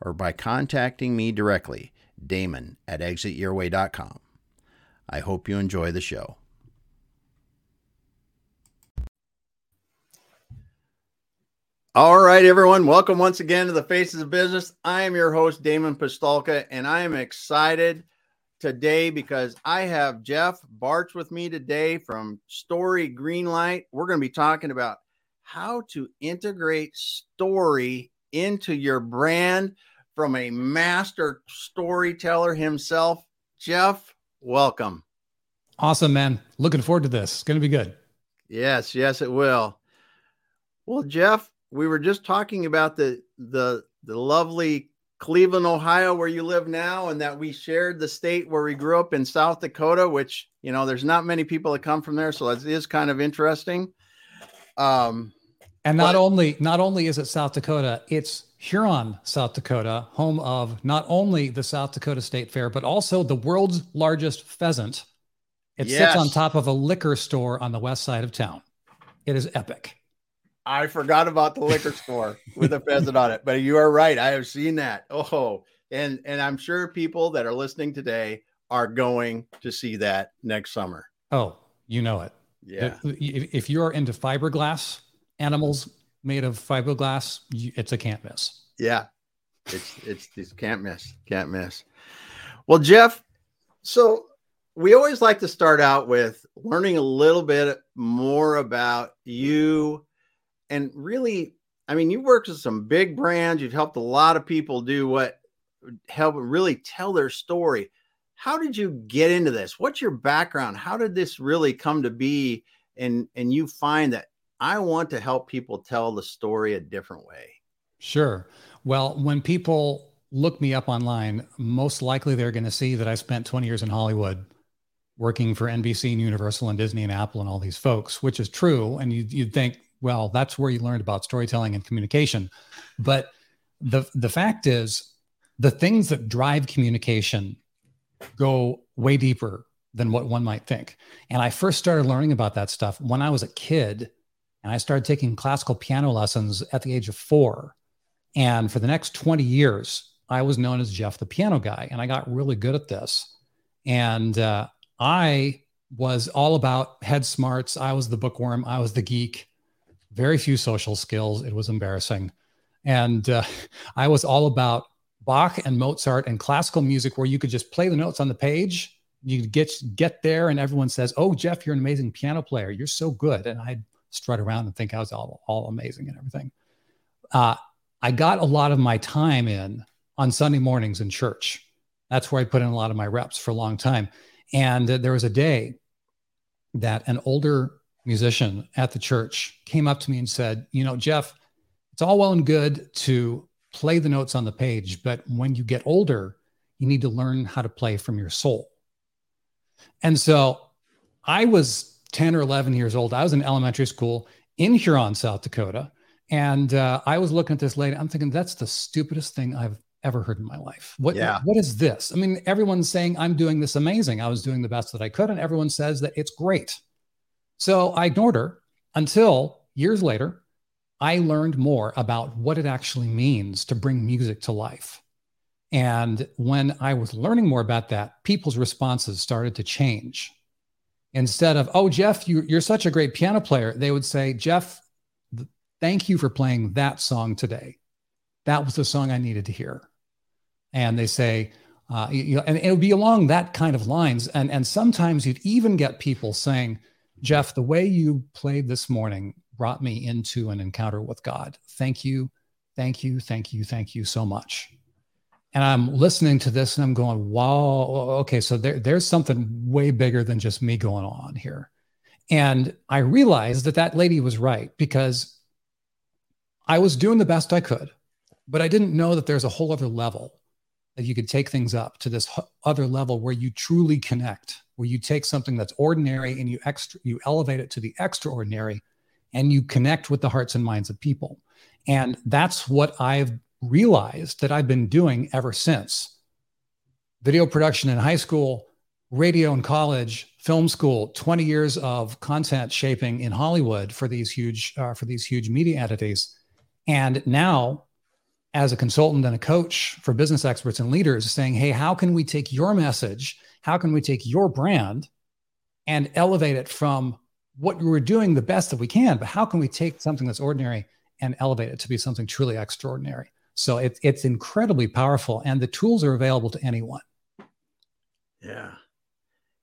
or by contacting me directly, Damon at exityourway.com. I hope you enjoy the show. All right, everyone. Welcome once again to the Faces of Business. I am your host, Damon Pistulka, and I am excited today because I have Jeff Bartsch with me today from Story Greenlight. We're going to be talking about how to integrate story into your brand from a master storyteller himself. Jeff, welcome. Awesome, man. Looking forward to this. It's going to be good. Yes, yes, it will. Well, Jeff, we were just talking about the the the lovely Cleveland, Ohio, where you live now, and that we shared the state where we grew up in South Dakota, which you know there's not many people that come from there, so it is kind of interesting. Um, and not but, only not only is it South Dakota, it's Huron, South Dakota, home of not only the South Dakota State Fair, but also the world's largest pheasant. It yes. sits on top of a liquor store on the west side of town. It is epic. I forgot about the liquor store with a pheasant on it, but you are right. I have seen that. Oh, and and I'm sure people that are listening today are going to see that next summer. Oh, you know it. Yeah. If you're into fiberglass animals made of fiberglass, it's a can't miss. Yeah, it's it's it's can't miss, can't miss. Well, Jeff, so we always like to start out with learning a little bit more about you and really, I mean, you worked with some big brands. You've helped a lot of people do what help really tell their story. How did you get into this? What's your background? How did this really come to be? And and you find that I want to help people tell the story a different way. Sure. Well, when people look me up online, most likely they're going to see that I spent 20 years in Hollywood working for NBC and Universal and Disney and Apple and all these folks, which is true. And you'd, you'd think, well, that's where you learned about storytelling and communication. But the the fact is, the things that drive communication go way deeper than what one might think. And I first started learning about that stuff when I was a kid, and I started taking classical piano lessons at the age of four. And for the next 20 years, I was known as Jeff the piano guy, and I got really good at this. And uh, I was all about head smarts. I was the bookworm. I was the geek very few social skills. It was embarrassing. And uh, I was all about Bach and Mozart and classical music where you could just play the notes on the page. You get get there, and everyone says, "Oh, Jeff, you're an amazing piano player. You're so good." And I'd strut around and think I was all all amazing and everything. Uh, I got a lot of my time in on Sunday mornings in church. That's where I put in a lot of my reps for a long time. And there was a day that an older musician at the church came up to me and said, You know, Jeff, it's all well and good to play the notes on the page, but when you get older, you need to learn how to play from your soul. And so I was 10 or 11 years old. I was in elementary school in Huron, South Dakota. And uh, I was looking at this lady. I'm thinking, that's the stupidest thing I've ever heard in my life. What, yeah. what is this? I mean, everyone's saying I'm doing this amazing. I was doing the best that I could. And everyone says that it's great. So I ignored her until years later, I learned more about what it actually means to bring music to life. And when I was learning more about that, people's responses started to change. Instead of, oh, Jeff, you, are such a great piano player, they would say, Jeff, th- thank you for playing that song today. That was the song I needed to hear. And they say, uh, you know, and it would be along that kind of lines. And, and sometimes you'd even get people saying, Jeff, the way you played this morning brought me into an encounter with God. Thank you, thank you, thank you, thank you so much. And I'm listening to this and I'm going, wow, okay, so there, there's something way bigger than just me going on here. And I realized that that lady was right because I was doing the best I could, but I didn't know that there's a whole other level that you could take things up to this other level where you truly connect, where you take something that's ordinary and you extra, you elevate it to the extraordinary and you connect with the hearts and minds of people. And that's what I've realized that I've been doing ever since. Video production in high school, radio in college, film school, 20 years of content shaping in Hollywood for these huge uh, for these huge media entities. And now as a consultant and a coach for business experts and leaders saying, "Hey, how can we take your message? How can we take your brand and elevate it from what we're doing the best that we can, but how can we take something that's ordinary and elevate it to be something truly extraordinary?" So it, it's incredibly powerful, and the tools are available to anyone. Yeah.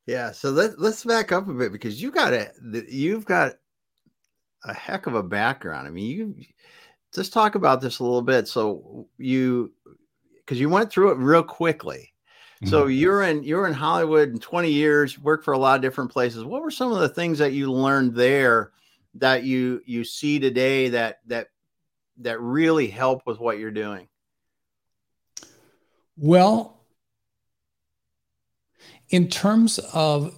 Yeah. So let, let's back up a bit because you got a you've got a heck of a background. I mean, you just talk about this a little bit. So you because you went through it real quickly. So mm-hmm. you're in you're in Hollywood in 20 years, worked for a lot of different places. What were some of the things that you learned there that you you see today that that that really help with what you're doing? Well, in terms of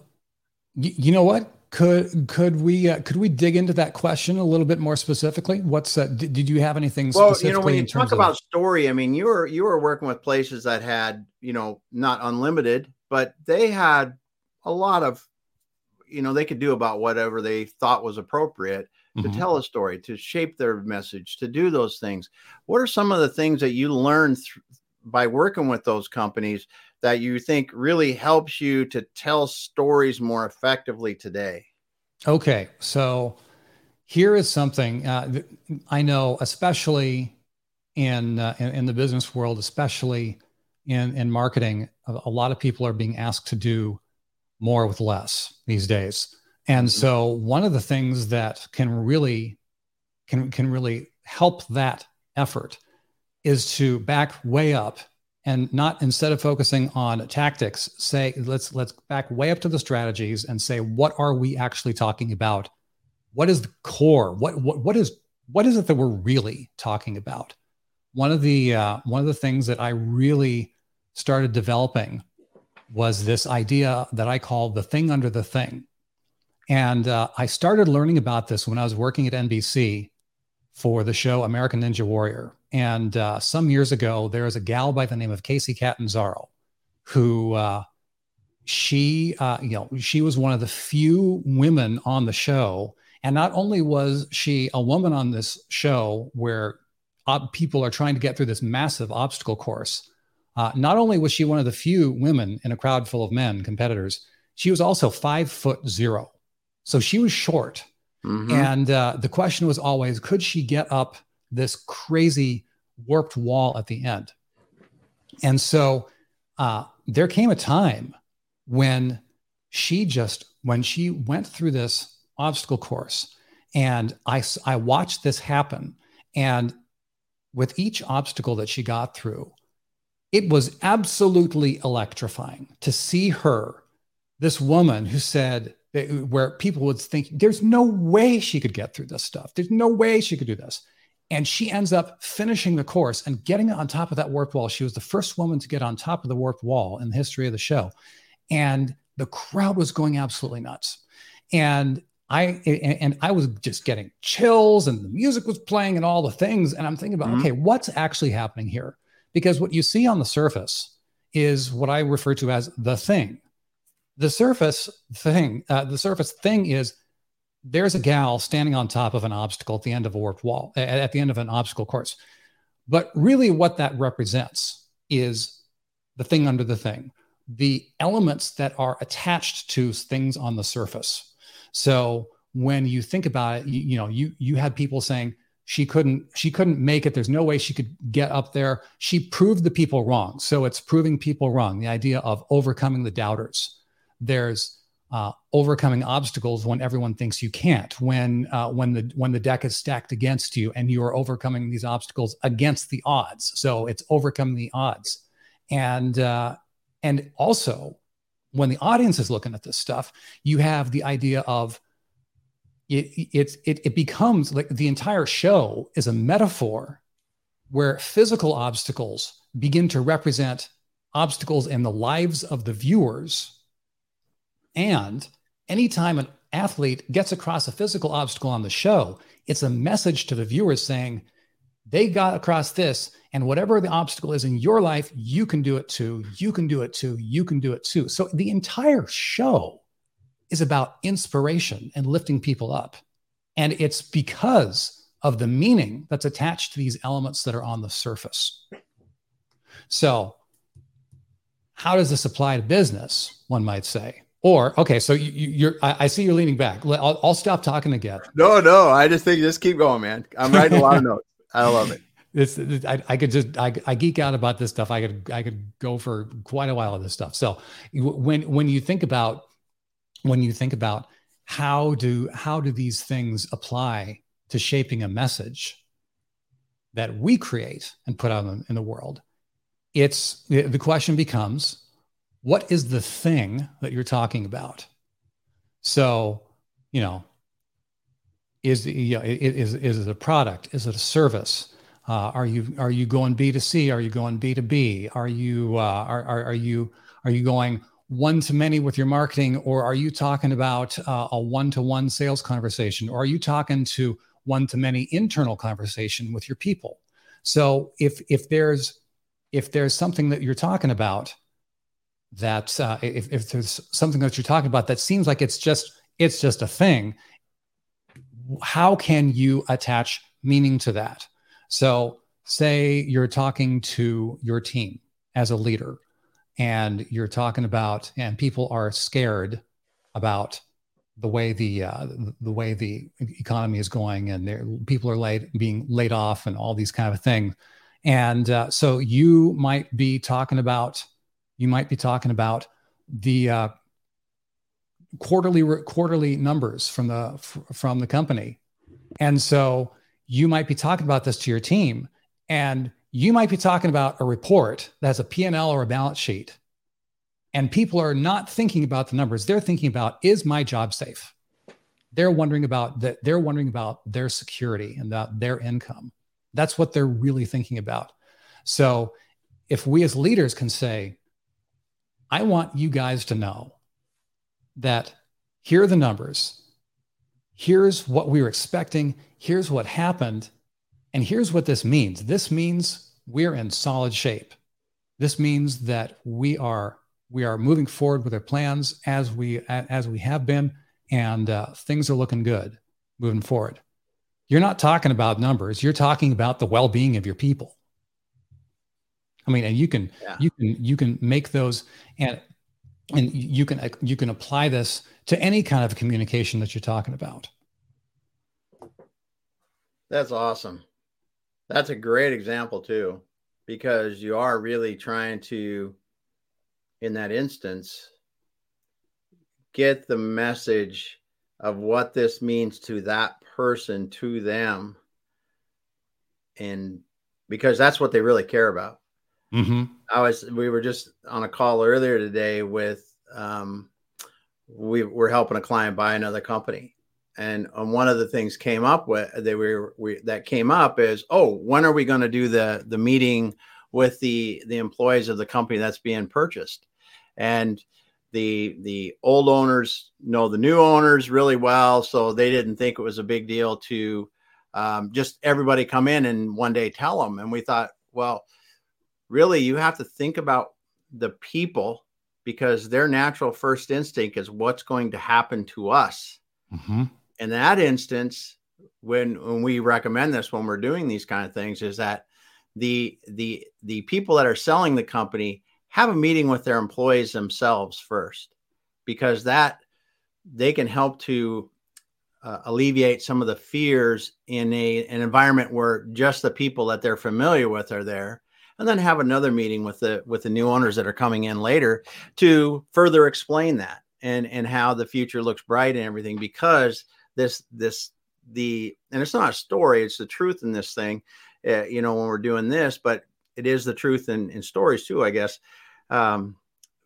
you know what? Could could we uh, could we dig into that question a little bit more specifically? What's uh, did, did you have anything well you know when you talk about story i mean you were you were working with places that had you know not unlimited but they had a lot of you know they could do about whatever they thought was appropriate to mm-hmm. tell a story to shape their message to do those things what are some of the things that you learned th- by working with those companies that you think really helps you to tell stories more effectively today? Okay, so here is something uh, I know, especially in, uh, in, in the business world, especially in in marketing, a, a, lot of people are being asked to do more with less these days. And mm-hmm. so, one of the things that can really can can really help that effort is to back way up and not instead of focusing on tactics say let's let's back way up to the strategies and say what are we actually talking about? What is the core? What what, what is what is it that we're really talking about? One of the uh, one of the things that i really started developing was this idea that i call the thing under the thing and uh, i started learning about this when i was working at nbc for the show american ninja warrior and uh, some years ago, there was a gal by the name of Kacy Catanzaro, who uh, she, uh, you know, she was one of the few women on the show. And not only was she a woman on this show where people are trying to get through this massive obstacle course, uh, not only was she one of the few women in a crowd full of men competitors, she was also five foot zero. So she was short. Mm-hmm. And uh, the question was always could she get up this crazy warped wall at the end. And so uh, there came a time when she just, when she went through this obstacle course, and I, I watched this happen. And with each obstacle that she got through, it was absolutely electrifying to see her, this woman who said, where people would think, there's no way she could get through this stuff. There's no way she could do this. And she ends up finishing the course and getting on top of that warped wall. She was the first woman to get on top of the warped wall in the history of the show. And the crowd was going absolutely nuts. And I and I was just getting chills and the music was playing and all the things. And I'm thinking about, mm-hmm. okay, what's actually happening here? Because what you see on the surface is what I refer to as the thing. The surface thing, uh, the surface thing is there's a gal standing on top of an obstacle at the end of a warped wall, at the end of an obstacle course. But really, what that represents is the thing under the thing, the elements that are attached to things on the surface. So when you think about it, you, you know, you you had people saying she couldn't she couldn't make it. There's no way she could get up there. She proved the people wrong. So it's proving people wrong. The idea of overcoming the doubters. There's uh, overcoming obstacles when everyone thinks you can't, when uh, when the when the deck is stacked against you and you are overcoming these obstacles against the odds. So it's overcoming the odds, and uh, and also when the audience is looking at this stuff, you have the idea of it, it, it, it becomes like the entire show is a metaphor where physical obstacles begin to represent obstacles in the lives of the viewers. And anytime an athlete gets across a physical obstacle on the show, it's a message to the viewers saying, they got across this, and whatever the obstacle is in your life, you can do it too. You can do it too. You can do it too. So the entire show is about inspiration and lifting people up. And it's because of the meaning that's attached to these elements that are on the surface. So, how does this apply to business? One might say. Or okay, so you, are I, I, see you're leaning back. I'll, I'll, stop talking again. No, no, I just think just keep going, man. I'm writing a lot of notes. I love it. This, I, I could just I, I geek out about this stuff. I could I could go for quite a while of this stuff. So when when you think about when you think about how do how do these things apply to shaping a message that we create and put out in, in the world, it's the question becomes, what is the thing that you're talking about? So, you know, is you know, is is it a product? Is it a service? Uh, are you are you going B to C? Are you going B to B? Are you uh, are, are are you are you going one to many with your marketing, or are you talking about uh, a one to one sales conversation, or are you talking to one to many internal conversation with your people? So if if there's if there's something that you're talking about that uh, if, if there's something that you're talking about that seems like it's just it's just a thing how can you attach meaning to that? So say you're talking to your team as a leader and you're talking about and people are scared about the way the uh, the way the economy is going and people are laid being laid off and all these kind of things. And uh, so you might be talking about you might be talking about the uh, quarterly quarterly numbers from the from the company and so you might be talking about this to your team and you might be talking about a report that has a P&L or a balance sheet. And people are not thinking about the numbers. They're thinking about is my job safe? They're wondering about that they're wondering about their security and that their income. That's what they're really thinking about. So if we as leaders can say, I want you guys to know that here are the numbers. Here's what we were expecting. Here's what happened. And here's what this means. This means we're in solid shape. This means that we are we are moving forward with our plans as we as we have been, and uh, things are looking good moving forward. You're not talking about numbers. You're talking about the well-being of your people. I mean, and you can yeah. you can you can make those and and you can you can apply this to any kind of communication that you're talking about. That's awesome. That's a great example too, because you are really trying to, in that instance, get the message of what this means to that person, to them. And because that's what they really care about. Mm-hmm. I was, we were just on a call earlier today with, um, we were helping a client buy another company. And um, one of the things came up with we that came up is oh when are we going to do the the meeting with the the employees of the company that's being purchased? And the the old owners know the new owners really well so they didn't think it was a big deal to um, just everybody come in and one day tell them. And we thought well really you have to think about the people because their natural first instinct is what's going to happen to us. Mm-hmm. In that instance, when when we recommend this when we're doing these kind of things, is that the the the people that are selling the company have a meeting with their employees themselves first, because that they can help to uh, alleviate some of the fears in a an environment where just the people that they're familiar with are there and then have another meeting with the with the new owners that are coming in later to further explain that and and how the future looks bright and everything because this this the and it's not a story it's the truth in this thing uh, you know when we're doing this but it is the truth in, in stories too i guess. Um,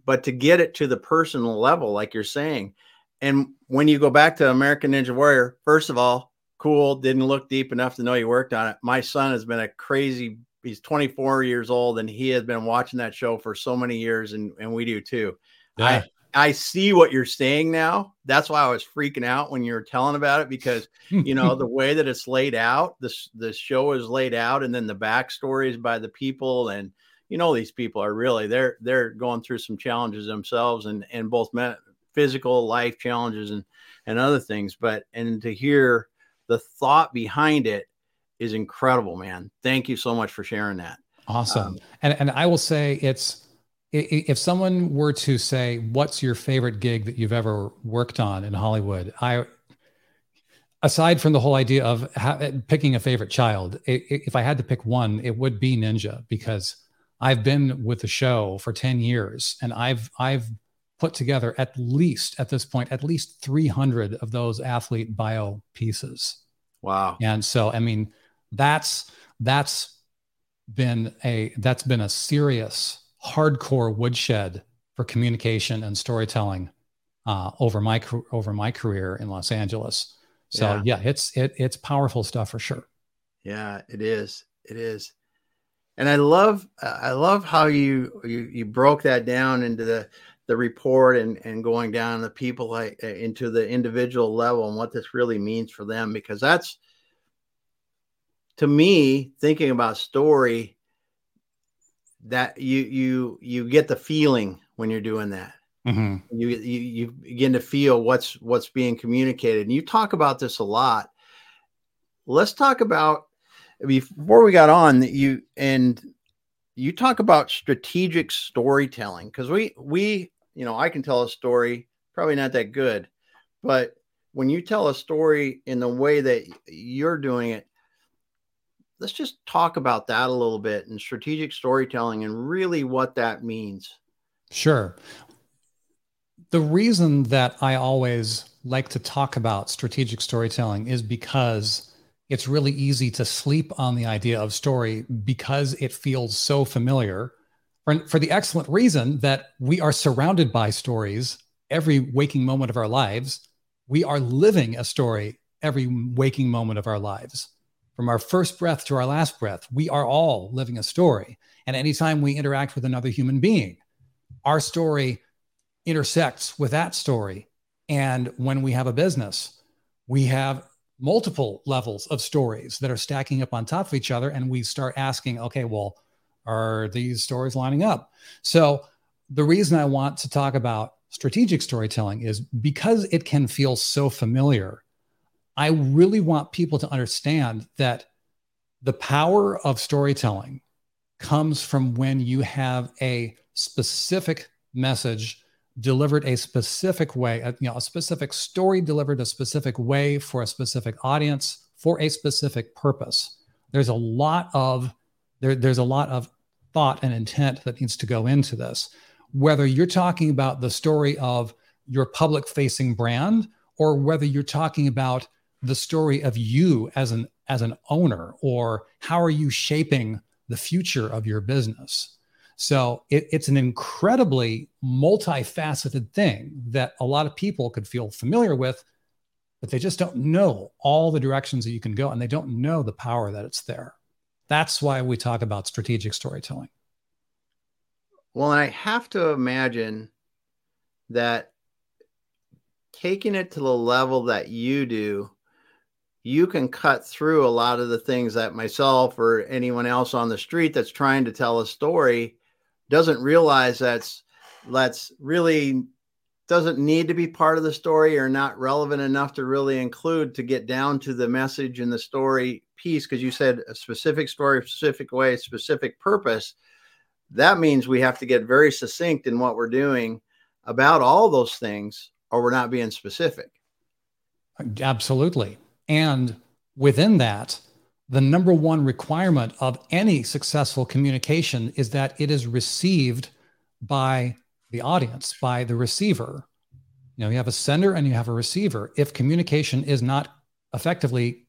but to get it to the personal level like you're saying and when you go back to american ninja warrior first of all cool didn't look deep enough to know you worked on it. My son has been a crazy he's 24 years old and he has been watching that show for so many years and, and we do too. Yeah. I, I see what you're saying now. That's why I was freaking out when you were telling about it because you know the way that it's laid out, this the show is laid out, and then the backstories by the people, and you know these people are really they're they're going through some challenges themselves, and and both men, physical life challenges and and other things. But and to hear the thought behind it is incredible, man. Thank you so much for sharing that. Awesome. Um, and and I will say it's if someone were to say what's your favorite gig that you've ever worked on in Hollywood, I aside from the whole idea of picking a favorite child, if I had to pick one, it would be Ninja because I've been with the show for 10 years and I've I've put together at least at this point at least 300 of those athlete bio pieces. Wow. And so I mean that's that's been a that's been a serious hardcore woodshed for communication and storytelling uh, over my over my career in Los Angeles. So yeah. yeah, it's it it's powerful stuff for sure. Yeah, it is. It is. And I love I love how you you you broke that down into the the report and and going down the people like into the individual level and what this really means for them because that's to me, thinking about story, that you you you get the feeling when you're doing that. Mm-hmm. You, you you begin to feel what's what's being communicated, and you talk about this a lot. Let's talk about before we got on that you and you talk about strategic storytelling because we we you know I can tell a story probably not that good, but when you tell a story in the way that you're doing it, let's just talk about that a little bit and strategic storytelling and really what that means. Sure. The reason that I always like to talk about strategic storytelling is because it's really easy to sleep on the idea of story because it feels so familiar. For, for the excellent reason that we are surrounded by stories every waking moment of our lives. We are living a story every waking moment of our lives. From our first breath to our last breath, we are all living a story. And anytime we interact with another human being, our story intersects with that story. And when we have a business, we have multiple levels of stories that are stacking up on top of each other. And we start asking, okay, well, are these stories lining up? So, the reason I want to talk about strategic storytelling is because it can feel so familiar I really want people to understand that the power of storytelling comes from when you have a specific message delivered a specific way, uh, you know, a specific story delivered a specific way for a specific audience for a specific purpose. There's a lot of there, there's a lot of thought and intent that needs to go into this. Whether you're talking about the story of your public facing brand or whether you're talking about the story of you as an as an owner or how are you shaping the future of your business? So it, it's an incredibly multifaceted thing that a lot of people could feel familiar with but they just don't know all the directions that you can go and they don't know the power that it's there. That's why we talk about strategic storytelling. Well and i have to imagine that taking it to the level that you do you can cut through a lot of the things that myself or anyone else on the street that's trying to tell a story doesn't realize that's that's really doesn't need to be part of the story or not relevant enough to really include to get down to the message and the story piece because you said a specific story specific way specific purpose. That means we have to get very succinct in what we're doing about all those things or we're not being specific. Absolutely and within that, the number one requirement of any successful communication is that it is received by the audience, by the receiver. You know, you have a sender and you have a receiver. If communication is not effectively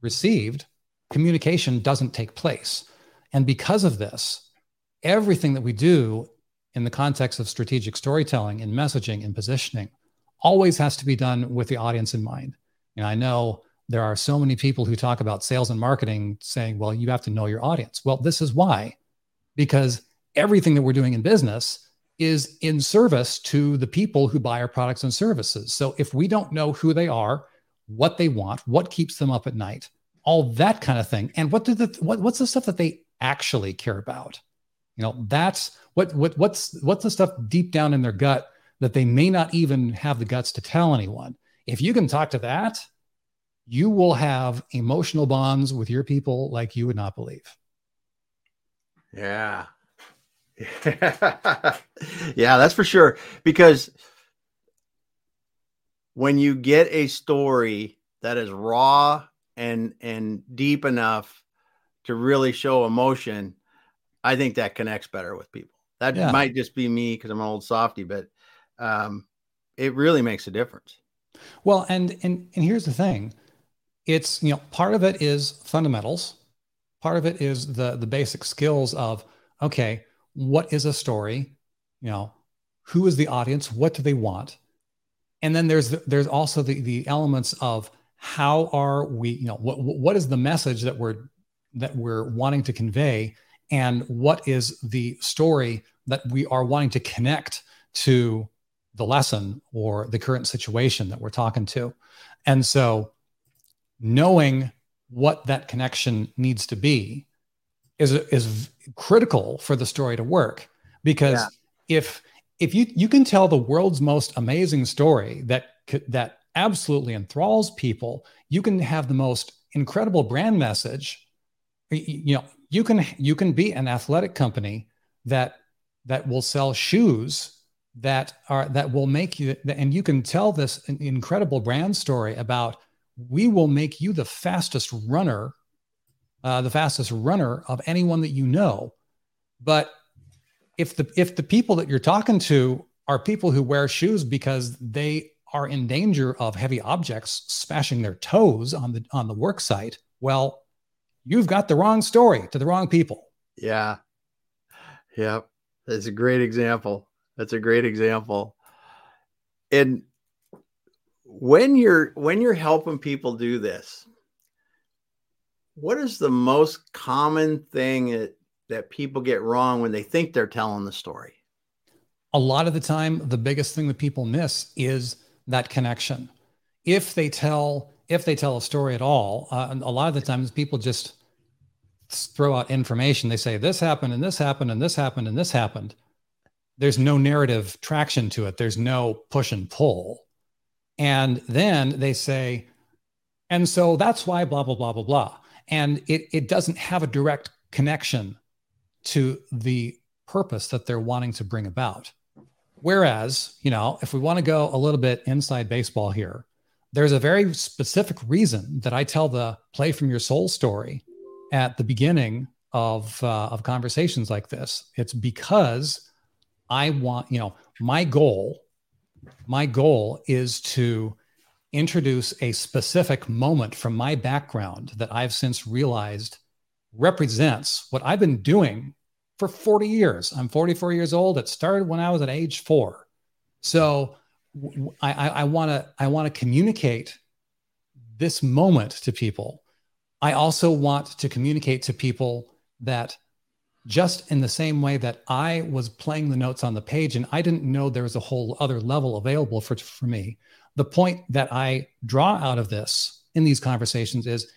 received, communication doesn't take place. And because of this, everything that we do in the context of strategic storytelling and messaging and positioning always has to be done with the audience in mind. And I know there are so many people who talk about sales and marketing saying, well, you have to know your audience. Well, this is why, because everything that we're doing in business is in service to the people who buy our products and services. So if we don't know who they are, what they want, what keeps them up at night, all that kind of thing, and what do the what, what's the stuff that they actually care about? You know, that's what what what's what's the stuff deep down in their gut that they may not even have the guts to tell anyone. If you can talk to that, you will have emotional bonds with your people like you would not believe. Yeah. yeah, that's for sure. Because when you get a story that is raw and and deep enough to really show emotion, I think that connects better with people. That yeah. might just be me because I'm an old softy, but um, it really makes a difference. Well, and and and here's the thing it's you know part of it is fundamentals. Part of it is the the basic skills of okay what is a story? You know who is the audience? What do they want? And then there's there's also the the elements of how are we you know what what is the message that we're that we're wanting to convey? And what is the story that we are wanting to connect to the lesson or the current situation that we're talking to? And so knowing what that connection needs to be is is critical for the story to work because yeah. if if you you can tell the world's most amazing story that that absolutely enthralls people you can have the most incredible brand message you know you can you can be an athletic company that that will sell shoes that are that will make you and you can tell this incredible brand story about we will make you the fastest runner, uh, the fastest runner of anyone that you know. But if the if the people that you're talking to are people who wear shoes because they are in danger of heavy objects smashing their toes on the on the work site, well, you've got the wrong story to the wrong people. Yeah. Yep. That's a great example. That's a great example. And when you're when you're helping people do this what is the most common thing that that people get wrong when they think they're telling the story? A lot of the time the biggest thing that people miss is that connection. If they tell if they tell a story at all uh, a lot of the times people just throw out information. They say this happened and this happened and this happened and this happened. There's no narrative traction to it. There's no push and pull and then they say, and so that's why blah, blah, blah, blah, blah. And it, it doesn't have a direct connection to the purpose that they're wanting to bring about. Whereas, you know, if we want to go a little bit inside baseball here, there's a very specific reason that I tell the play from your soul story at the beginning of uh, of conversations like this. It's because I want, you know, my goal my goal is to introduce a specific moment from my background that I've since realized represents what I've been doing for 40 years. I'm 44 years old. It started when I was at age four. So I want to I want to communicate this moment to people. I also want to communicate to people that just in the same way that I was playing the notes on the page and I didn't know there was a whole other level available for, for me. The point that I draw out of this in these conversations is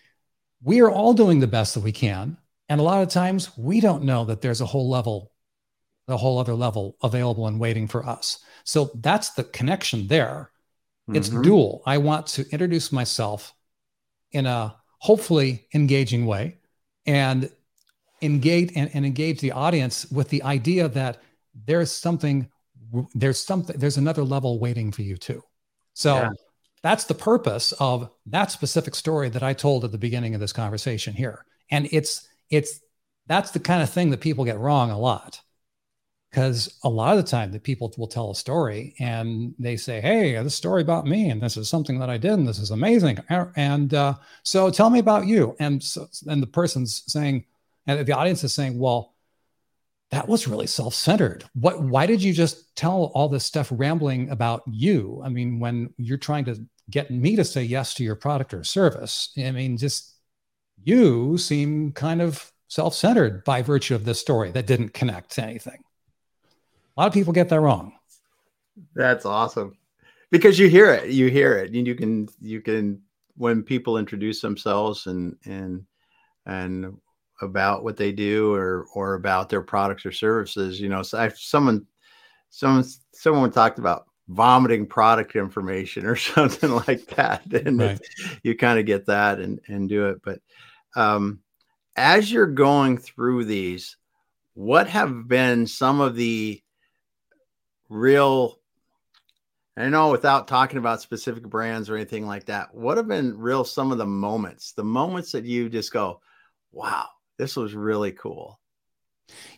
we are all doing the best that we can. And a lot of times we don't know that there's a whole level, a whole other level available and waiting for us. So that's the connection there. Mm-hmm. It's dual. I want to introduce myself in a hopefully engaging way and engage and, and engage the audience with the idea that there's something there's something there's another level waiting for you too. So yeah. that's the purpose of that specific story that i told at the beginning of this conversation here. And it's it's that's the kind of thing that people get wrong a lot. Because a lot of the time that people will tell a story and they say hey this story about me and this is something that i did and this is amazing. And uh, so tell me about you. And so, and the person's saying and the audience is saying, well, that was really self-centered. What why did you just tell all this stuff rambling about you? I mean, when you're trying to get me to say yes to your product or service, I mean, just you seem kind of self-centered by virtue of this story that didn't connect to anything. A lot of people get that wrong. That's awesome. Because you hear it, you hear it, and you can you can when people introduce themselves and and and about what they do or or about their products or services. You know, so I, someone someone someone talked about vomiting product information or something like that, and right. you kind of get that and and do it. But um, as you're going through these, what have been some of the real I know without talking about specific brands or anything like that, what have been real some of the moments, the moments that you just go, wow, this was really cool.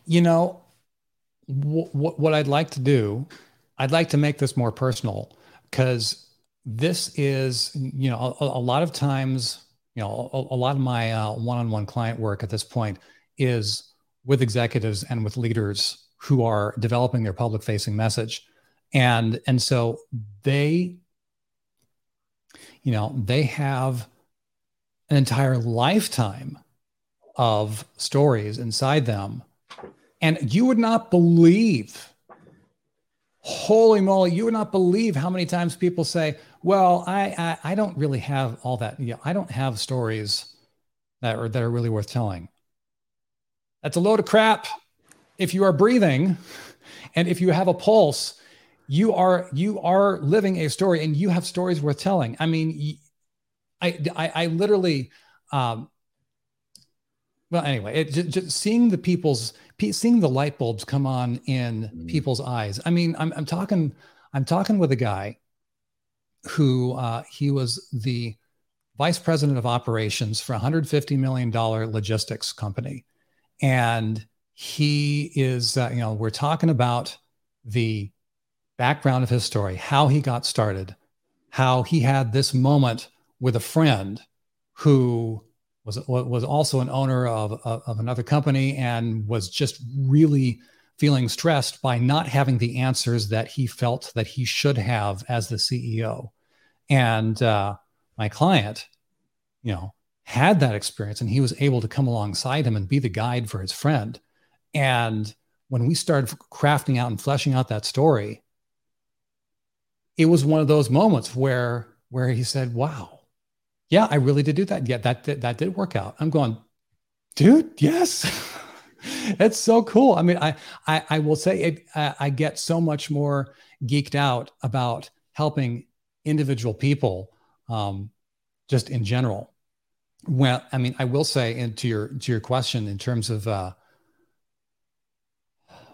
You know, w- what I'd like to do, I'd like to make this more personal because this is, you know, a, a, lot of times, you know, a, a lot of my uh, one-on-one client work at this point is with executives and with leaders who are developing their public-facing message, and and so they, you know, they have an entire lifetime of stories inside them. And you would not believe, holy moly, you would not believe how many times people say, well, I, I, I don't really have all that. You know, I don't have stories that are, that are really worth telling. That's a load of crap. If you are breathing and if you have a pulse, you are you are living a story and you have stories worth telling. I mean, I I, I literally um, well anyway it just, just, seeing the people's seeing the light bulbs come on in mm. people's eyes i mean I'm, I'm talking i'm talking with a guy who uh, he was the vice president of operations for a 150 million dollar logistics company and he is uh, you know we're talking about the background of his story how he got started how he had this moment with a friend who was was also an owner of, of, another company and was just really feeling stressed by not having the answers that he felt that he should have as the CEO. And uh, my client, you know, had that experience and he was able to come alongside him and be the guide for his friend. And when we started crafting out and fleshing out that story, it was one of those moments where where he said, "Wow, yeah, I really did do that. Yeah, that that, that did work out. I'm going, dude. Yes, it's so cool. I mean, I I, I will say it. I, I get so much more geeked out about helping individual people, um, just in general. Well, I mean, I will say, into your to your question, in terms of uh,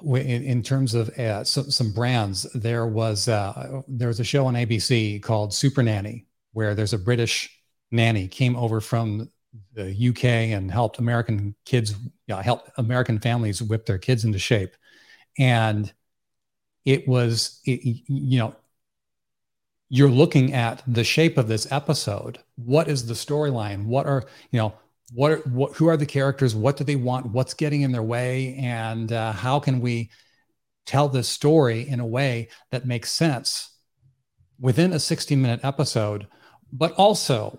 in, in terms of uh, some, some brands, there was uh, there was a show on ABC called Super Nanny, where there's a British nanny came over from the UK and helped American kids, you know, American families whip their kids into shape. And it was, it, you know, you're looking at the shape of this episode. What is the storyline? What are, you know, what, are, what, who are the characters? What do they want? What's getting in their way? And uh, how can we tell this story in a way that makes sense within a 60 minute episode, but also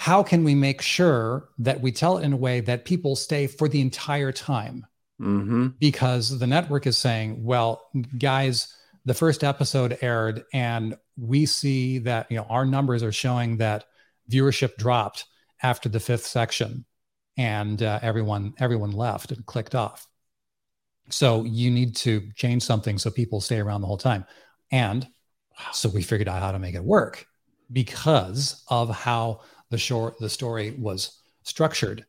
how can we make sure that we tell it in a way that people stay for the entire time? Mm-hmm. Because the network is saying, well, guys, the first episode aired and we see that you know our numbers are showing that viewership dropped after the fifth section and uh, everyone everyone left and clicked off so you need to change something so people stay around the whole time and so we figured out how to make it work because of how the short the story was structured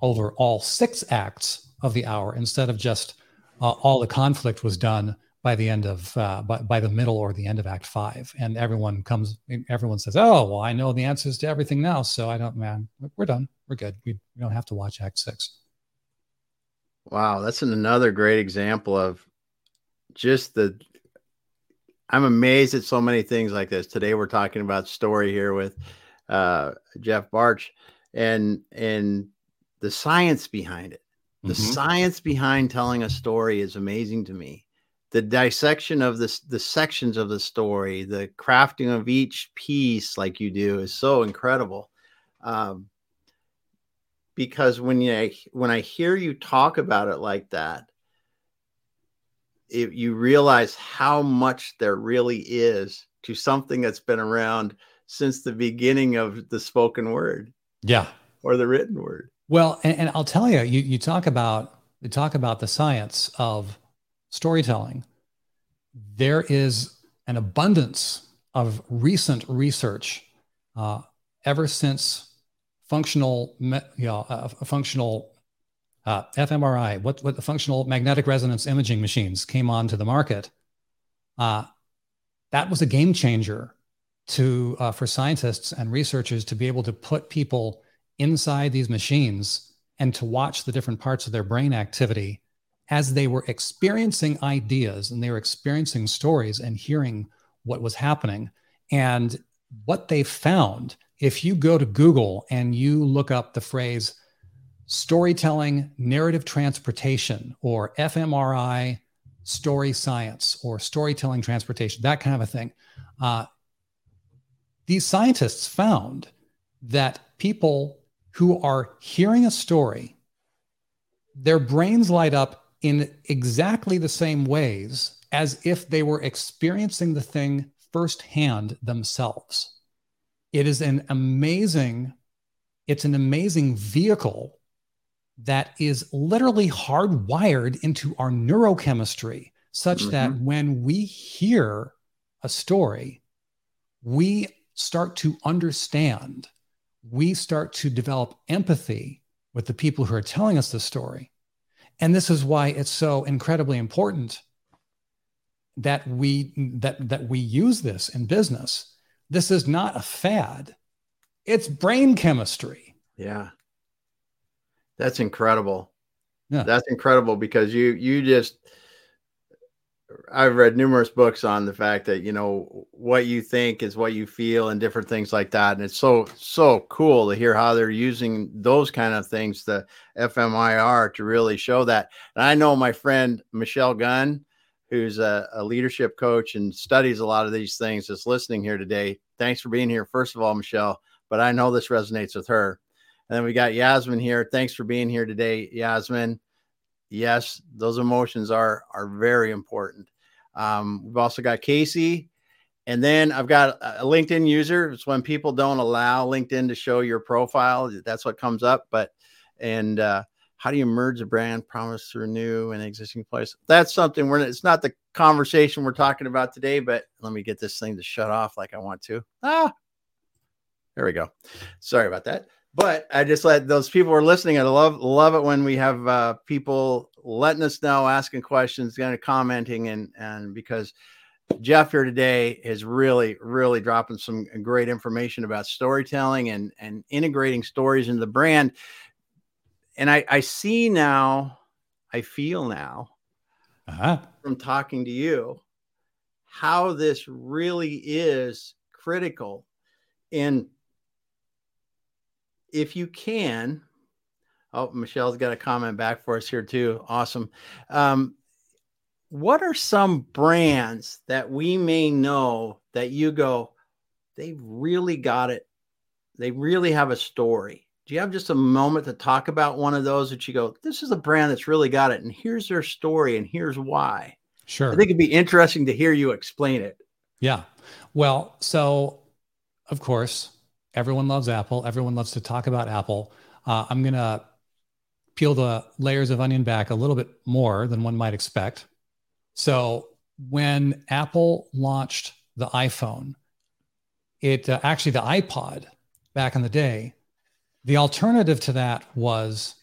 over all six acts of the hour instead of just uh, all the conflict was done by the end of uh, by, by the middle or the end of act five. And everyone comes everyone says oh well i know the answers to everything now so i don't man we're done. We're good. We, we don't have to watch act six. Wow that's an, another great example of just the i'm amazed at so many things like this. Today we're talking about story here with uh, Jeff Bartsch and and the science behind it. The mm-hmm. science behind telling a story is amazing to me. The dissection of this, the sections of the story, the crafting of each piece, like you do, is so incredible. Um, because when you when I hear you talk about it like that, it, you realize how much there really is to something that's been around since the beginning of the spoken word. Yeah. Or the written word. Well, and, and I'll tell you, you, you talk about, you talk about the science of storytelling. There is an abundance of recent research uh, ever since functional, you know, uh, functional uh, fMRI, what, what the functional magnetic resonance imaging machines came onto the market. Uh, that was a game changer to uh, for scientists and researchers to be able to put people inside these machines and to watch the different parts of their brain activity as they were experiencing ideas and they were experiencing stories and hearing what was happening. And what they found if you go to google and you look up the phrase storytelling narrative transportation or fmri story science or storytelling transportation that kind of a thing uh, these scientists found that people who are hearing a story, their brains light up in exactly the same ways as if they were experiencing the thing firsthand themselves. It is an amazing, it's an amazing vehicle that is literally hardwired into our neurochemistry, such mm-hmm. that when we hear a story, we start to understand, we start to develop empathy with the people who are telling us the story. And this is why it's so incredibly important that we that that we use this in business. This is not a fad. It's brain chemistry. Yeah. That's incredible. Yeah. That's incredible because you you just I've read numerous books on the fact that you know what you think is what you feel and different things like that, and it's so so cool to hear how they're using those kind of things, the fMRI, to really show that. And I know my friend Michelle Gunn, who's a, a leadership coach and studies a lot of these things, is listening here today. Thanks for being here, first of all, Michelle. But I know this resonates with her. And then we got Yasmin here. Thanks for being here today, Yasmin yes, those emotions are are very important. Um, we've also got Kacy, and then I've got a LinkedIn user. It's when people don't allow LinkedIn to show your profile. That's what comes up. But and uh, how do you merge a brand promise to new and existing place? That's something we're. It's not the conversation we're talking about today. But let me get this thing to shut off like I want to. Ah, there we go. Sorry about that but I just let those people who are listening. I love love it when we have uh, people letting us know, asking questions, kind of commenting, and and because Jeff here today is really really dropping some great information about storytelling and and integrating stories into the brand. And I I see now, I feel now, uh-huh. from talking to you, how this really is critical in if you can, oh, Michelle's got a comment back for us here too. Awesome. Um, what are some brands that we may know that you go, they really got it? They really have a story. Do you have just a moment to talk about one of those that you go, this is a brand that's really got it, and here's their story, and here's why? Sure. I think it'd be interesting to hear you explain it. Yeah. Well, so of course, Everyone loves Apple. Everyone loves to talk about Apple. Uh, I'm going to peel the layers of onion back a little bit more than one might expect. So, when Apple launched the iPhone, it uh, actually the iPod back in the day, the alternative to that was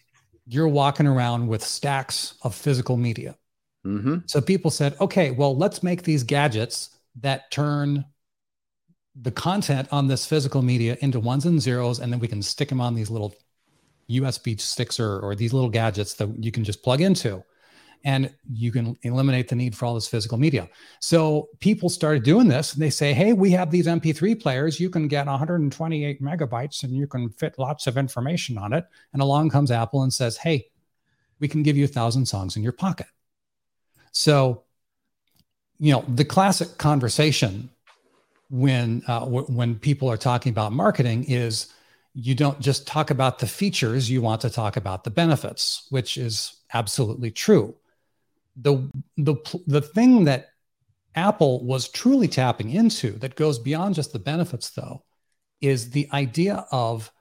you're walking around with stacks of physical media. Mm-hmm. So people said, okay, well, let's make these gadgets that turn the content on this physical media into ones and zeros, and then we can stick them on these little USB sticks or, or these little gadgets that you can just plug into. And you can eliminate the need for all this physical media. So people started doing this and they say, hey, we have these MP3 players. You can get 128 megabytes and you can fit lots of information on it. And along comes Apple and says, hey, we can give you a thousand songs in your pocket. So, you know, the classic conversation when uh, w- when people are talking about marketing is you don't just talk about the features you want to talk about the benefits which is absolutely true. The the the thing that apple was truly tapping into that goes beyond just the benefits though is the idea of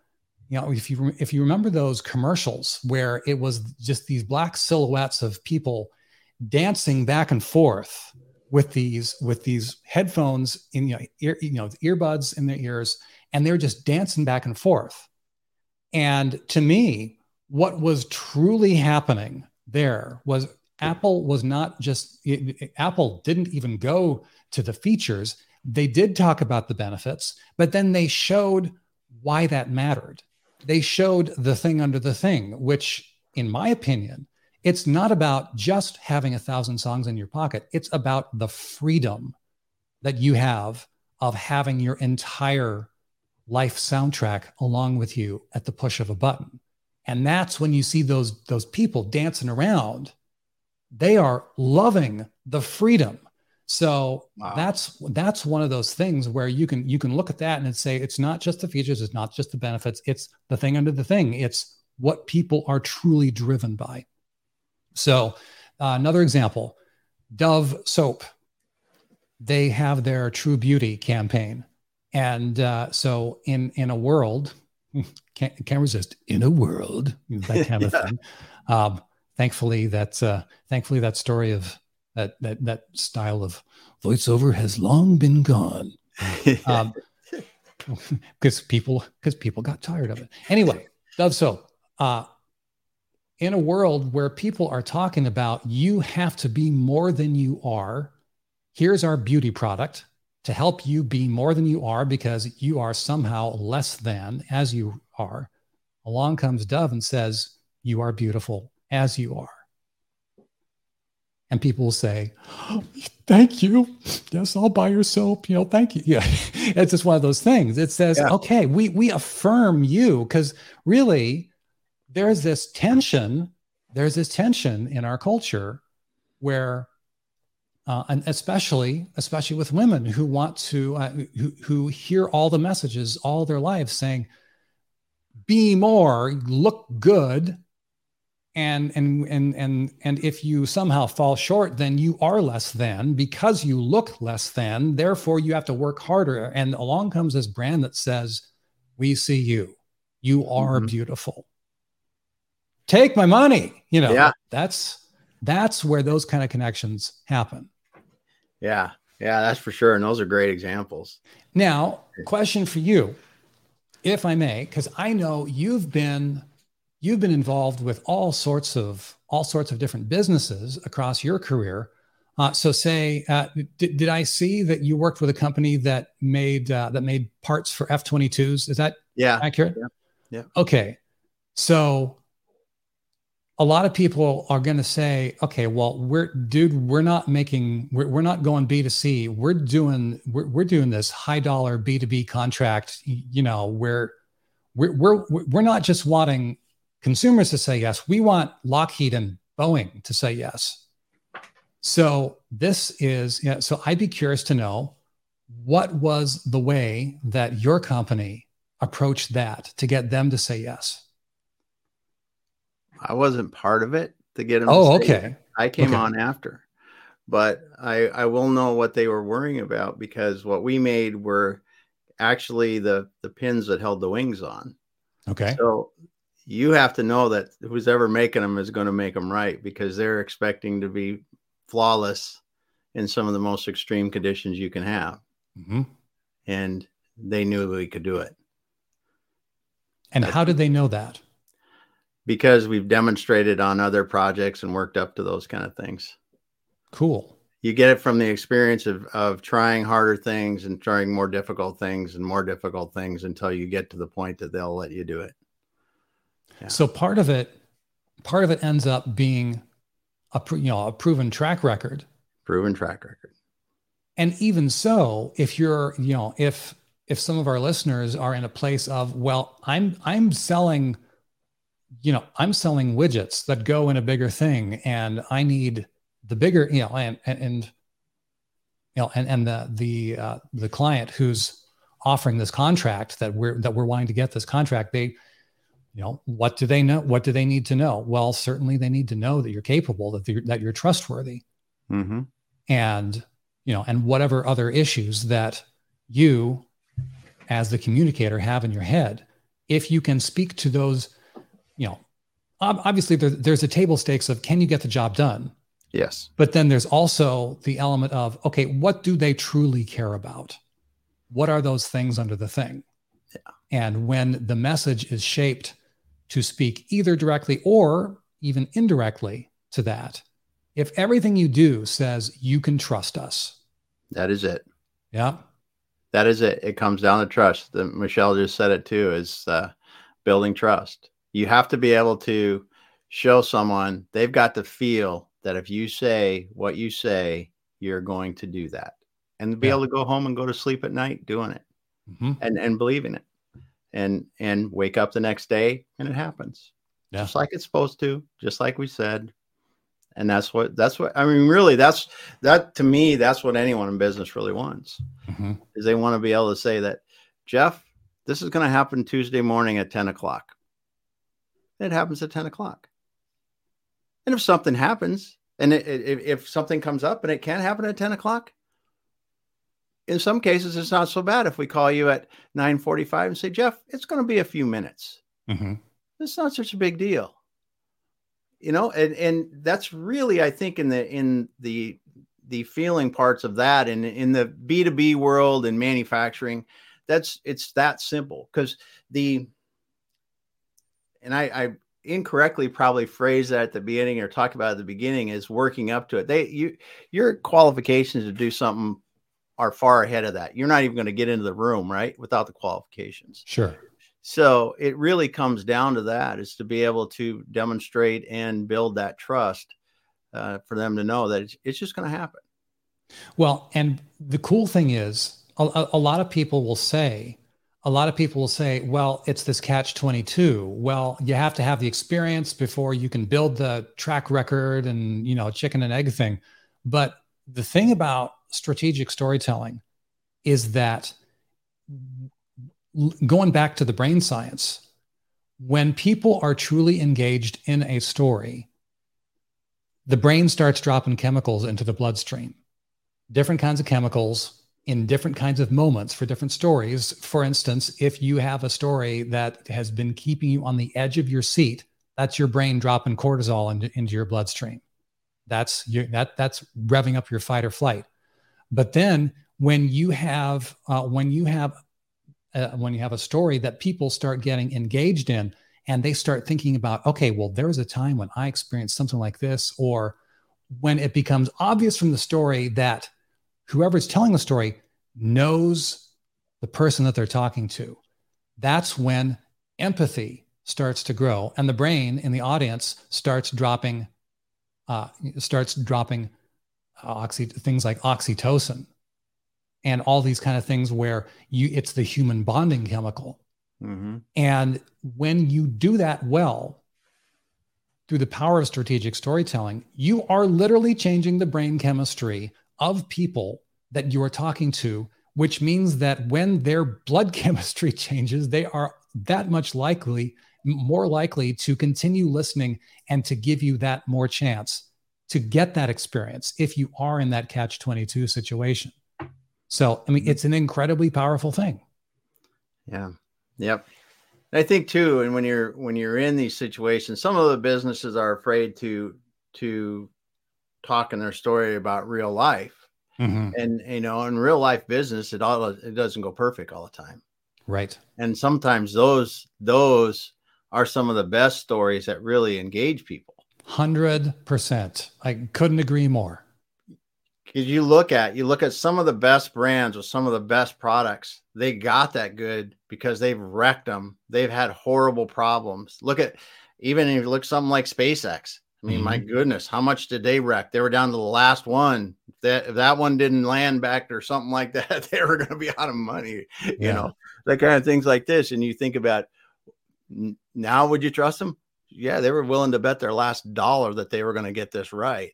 you know if you if you remember those commercials where it was just these black silhouettes of people dancing back and forth with these with these headphones in you know, ear, you know earbuds in their ears and they're just dancing back and forth. And to me, what was truly happening there was Apple was not just, it, it, Apple didn't even go to the features. They did talk about the benefits, but then they showed why that mattered. They showed the thing under the thing, which, in my opinion, it's not about just having a thousand songs in your pocket. It's about the freedom that you have of having your entire life soundtrack along with you at the push of a button. And that's when you see those, those people dancing around. They are loving the freedom. So wow. that's that's one of those things where you can you can look at that and say it's not just the features, it's not just the benefits, it's the thing under the thing. It's what people are truly driven by. So uh, another example, Dove soap. They have their True Beauty campaign and uh, so in in a world, can't, can't resist. In a world, that kind of yeah. thing. Um, thankfully, that's uh, thankfully that story of that that that style of voiceover has long been gone. Um, because people because people got tired of it. Anyway, Dove soap. Uh, in a world where people are talking about you have to be more than you are, here's our beauty product to help you be more than you are because you are somehow less than as you are. Along comes Dove and says, You are beautiful as you are. And people will say, oh, Thank you. Yes, I'll buy your soap. You know, thank you. Yeah. it's just one of those things. It says, yeah. Okay, we, we affirm you because really there's this tension. There's this tension in our culture where uh, and especially especially with women who want to uh, who, who hear all the messages all their lives saying be more look good and and and and and if you somehow fall short then you are less than because you look less than therefore you have to work harder and along comes this brand that says we see you you are mm-hmm. beautiful take my money you know yeah. that's that's where those kind of connections happen yeah. Yeah, that's for sure. And those are great examples. Now, question for you, if I may, because I know you've been you've been involved with all sorts of all sorts of different businesses across your career. Uh, so, say, uh, did, did I see that you worked with a company that made uh, that made parts for F twenty twos? Is that yeah accurate? Yeah. yeah. Okay. So, a lot of people are going to say, okay, well, we're dude, we're not making, we're, we're not going B to C. We're doing, we're, we're doing this high dollar B to B contract. You know, where we're, we're, we're not just wanting consumers to say yes. We want Lockheed and Boeing to say yes. So this is, yeah. So I'd be curious to know what was the way that your company approached that to get them to say yes. I wasn't part of it to get him. Oh, okay. I came okay. on after, but I I will know what they were worrying about because what we made were actually the the pins that held the wings on. Okay. So you have to know that who's ever making them is going to make them right because they're expecting to be flawless in some of the most extreme conditions you can have. Mm-hmm. And they knew we could do it. And how did they know that? Because we've demonstrated on other projects and worked up to those kind of things. Cool. You get it from the experience of of trying harder things and trying more difficult things and more difficult things until you get to the point that they'll let you do it. Yeah. So part of it, part of it ends up being a you know a proven track record. Proven track record. And even so, if you're you know if if some of our listeners are in a place of well, I'm I'm selling you know, I'm selling widgets that go in a bigger thing and I need the bigger, you know, and, and, and you know, and, and the, the, uh, the client who's offering this contract that we're, that we're wanting to get this contract, they, you know, what do they know? What do they need to know? Well, certainly they need to know that you're capable, that you're, that you're trustworthy. Mm-hmm. And, you know, and whatever other issues that you as the communicator have in your head, if you can speak to those you know, obviously there, there's a table stakes of can you get the job done? Yes. But then there's also the element of, okay, what do they truly care about? What are those things under the thing? Yeah. And when the message is shaped to speak either directly or even indirectly to that, if everything you do says you can trust us, that is it. Yeah. That is it. It comes down to trust. The, Michelle just said it too is uh, building trust you have to be able to show someone they've got to feel that if you say what you say, you're going to do that and be yeah. able to go home and go to sleep at night doing it mm-hmm. and, and believing it and, and wake up the next day and it happens yeah. just like it's supposed to, just like we said. And that's what, that's what, I mean, really, that's that to me, that's what anyone in business really wants mm-hmm. is they want to be able to say that, Jeff, this is going to happen Tuesday morning at 10 o'clock it happens at 10 o'clock. And if something happens, and it, it, if something comes up and it can't happen at 10 o'clock, in some cases, it's not so bad if we call you at 9:45 and say, "Jeff, it's going to be a few minutes." Mm-hmm. It's not such a big deal, you know. And and that's really, I think, in the in the the feeling parts of that, and in the B two B world and manufacturing, that's it's that simple because the and I, I incorrectly probably phrased that at the beginning or talk about at the beginning is working up to it. They you your qualifications to do something are far ahead of that. You're not even going to get into the room, right? Without the qualifications. Sure. So it really comes down to that is to be able to demonstrate and build that trust uh, for them to know that it's, it's just going to happen. Well, and the cool thing is a, a lot of people will say, a lot of people will say, well, it's this catch 22. Well, you have to have the experience before you can build the track record and, you know, chicken and egg thing. But the thing about strategic storytelling is that going back to the brain science, when people are truly engaged in a story, the brain starts dropping chemicals into the bloodstream, different kinds of chemicals in different kinds of moments for different stories. For instance, if you have a story that has been keeping you on the edge of your seat, that's your brain dropping cortisol into, into your bloodstream. That's your, that that's revving up your fight or flight. But then when you have uh, when you have uh, when you have a story that people start getting engaged in and they start thinking about, okay, well, there was a time when I experienced something like this, or when it becomes obvious from the story that whoever's telling the story knows the person that they're talking to. That's when empathy starts to grow and the brain in the audience starts dropping uh, starts dropping oxy things like oxytocin and all these kind of things where you it's the human bonding chemical mm-hmm. and when you do that well through the power of strategic storytelling you are literally changing the brain chemistry of people that you are talking to, which means that when their blood chemistry changes, they are that much likely, more likely to continue listening and to give you that more chance to get that experience if you are in that catch 22 situation. So, I mean, it's an incredibly powerful thing. Yeah. Yep. I think too, and when you're when you're in these situations, some of the businesses are afraid to to talk in their story about real life Mm-hmm. And you know, in real life business, it all it doesn't go perfect all the time. Right. And sometimes those those are some of the best stories that really engage people. Hundred percent. I couldn't agree more. Because you look at you look at some of the best brands with some of the best products, they got that good because they've wrecked them. They've had horrible problems. Look at even if you look something like SpaceX. I mean, mm-hmm. my goodness, how much did they wreck? They were down to the last one. If that if that one didn't land back or something like that, they were going to be out of money. Yeah. You know, that kind of things like this. And you think about now, would you trust them? yeah, they were willing to bet their last dollar that they were going to get this right,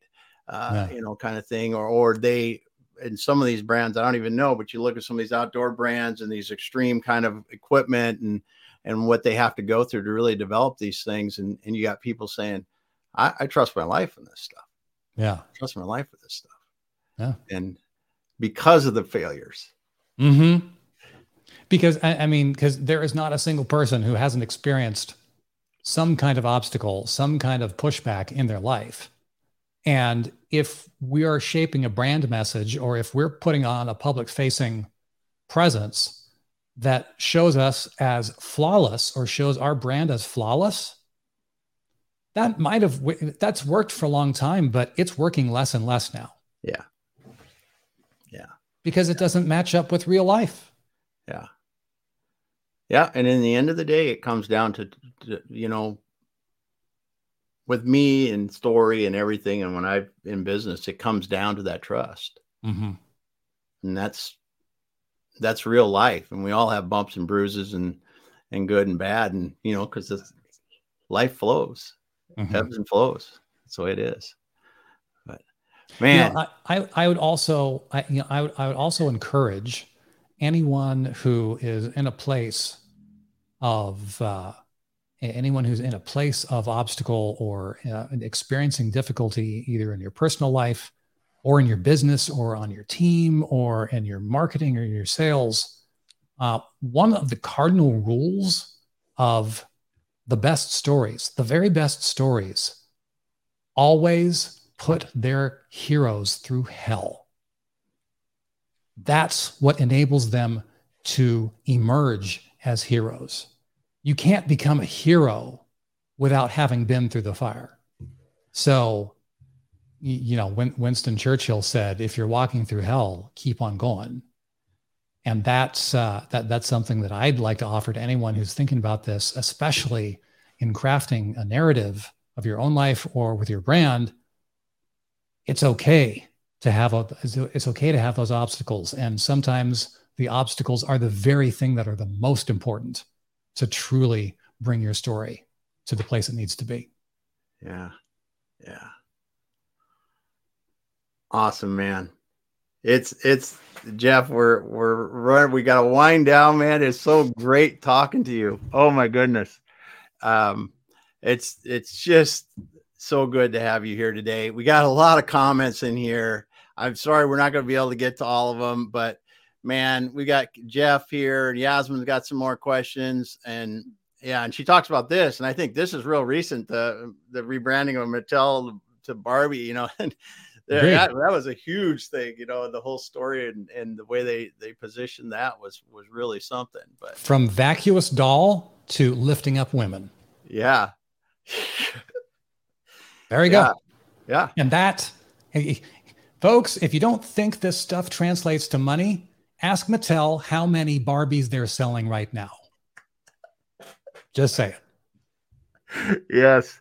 uh, yeah. you know, kind of thing. Or, or they, and some of these brands, I don't even know, but you look at some of these outdoor brands and these extreme kind of equipment and, and what they have to go through to really develop these things. And, and you got people saying, I, I trust my life in this stuff. Yeah. I trust my life with this stuff. Yeah. And because of the failures. Mm-hmm. Because I, I mean, because there is not a single person who hasn't experienced some kind of obstacle, some kind of pushback in their life. And if we are shaping a brand message or if we're putting on a public facing presence that shows us as flawless or shows our brand as flawless, that might have that's worked for a long time, but it's working less and less now. Yeah. Yeah. Because it doesn't match up with real life. Yeah. Yeah. And in the end of the day, it comes down to, to you know, with me and story and everything. And when I'm in business, it comes down to that trust. Mm-hmm. And that's, that's real life. And we all have bumps and bruises and, and good and bad. And, you know, cause life flows, mm-hmm. ebbs and flows. That's the way it is. But man, you know, I, I, I would also, I, you know, I would, I would also encourage anyone who is in a place of, uh, anyone who's in a place of obstacle or uh, experiencing difficulty either in your personal life or in your business or on your team or in your marketing or your sales uh, one of the cardinal rules of the best stories the very best stories always put their heroes through hell that's what enables them to emerge as heroes you can't become a hero without having been through the fire. So, you know, Winston Churchill said, "If you're walking through hell, keep on going." And that's uh, that that's something that I'd like to offer to anyone who's thinking about this, especially in crafting a narrative of your own life or with your brand. It's okay to have a, it's okay to have those obstacles, and sometimes the obstacles are the very thing that are the most important to truly bring your story to the place it needs to be. Yeah. Yeah. Awesome, man. It's it's Jeff, we're we're running, we gotta wind down, man. It's so great talking to you. Oh my goodness. Um it's it's just so good to have you here today. We got a lot of comments in here. I'm sorry we're not going to be able to get to all of them, but man, we got Jeff here and Yasmin's got some more questions. And yeah, and she talks about this. And I think this is real recent the the rebranding of Mattel to Barbie, you know, that, that was a huge thing, you know, the whole story and, and the way they they positioned that was was really something. But from vacuous doll to lifting up women. Yeah. there you yeah. go. Yeah. And that folks, if you don't think this stuff translates to money, Ask Mattel how many Barbies they're selling right now. Just say it. Yes.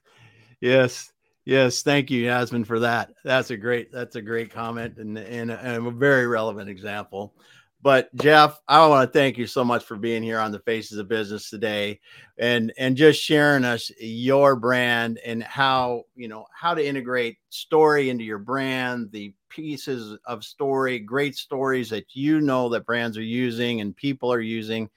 Yes. Yes. Thank you, Yasmin, for that. That's a great, that's a great comment and, and, and a very relevant example. But Jeff, I want to thank you so much for being here on the Faces of Business today, and and just sharing us your brand and how you know how to integrate story into your brand, the pieces of story, great stories that you know that brands are using and people are using.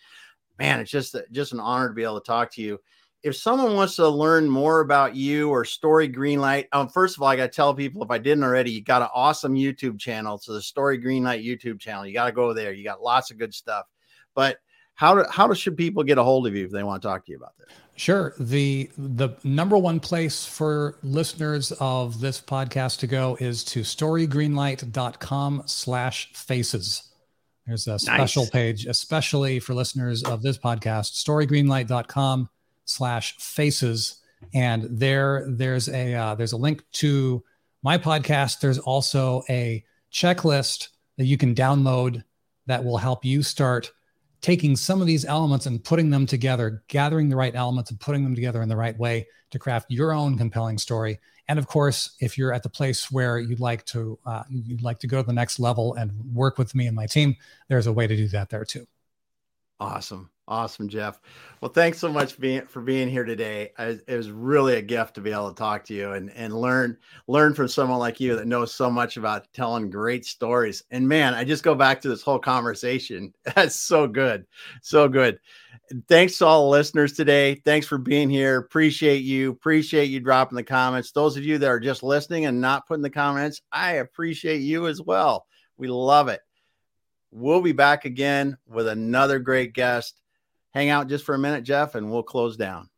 Man, it's just just an honor to be able to talk to you if someone wants to learn more about you or Story Greenlight, um, first of all, I got to tell people if I didn't already, you got an awesome YouTube channel. So the Story Greenlight YouTube channel, you got to go there. You got lots of good stuff. But how do, how should people get a hold of you if they want to talk to you about this? Sure. The the number one place for listeners of this podcast to go is to storygreenlight.com slash faces. There's a special nice. page, especially for listeners of this podcast, storygreenlight.com slash faces. And there, there's a uh, there's a link to my podcast. There's also a checklist that you can download that will help you start taking some of these elements and putting them together, gathering the right elements and putting them together in the right way to craft your own compelling story. And of course, if you're at the place where you'd like to uh, you'd like to go to the next level and work with me and my team, there's a way to do that there too. Awesome. Awesome, Jeff. Well, thanks so much for being here today. It was really a gift to be able to talk to you and, and learn learn from someone like you that knows so much about telling great stories. And man, I just go back to this whole conversation. That's so good, so good. Thanks to all the listeners today. Thanks for being here. Appreciate you. Appreciate you dropping the comments. Those of you that are just listening and not putting the comments, I appreciate you as well. We love it. We'll be back again with another great guest hang out just for a minute, Jeff, and we'll close down.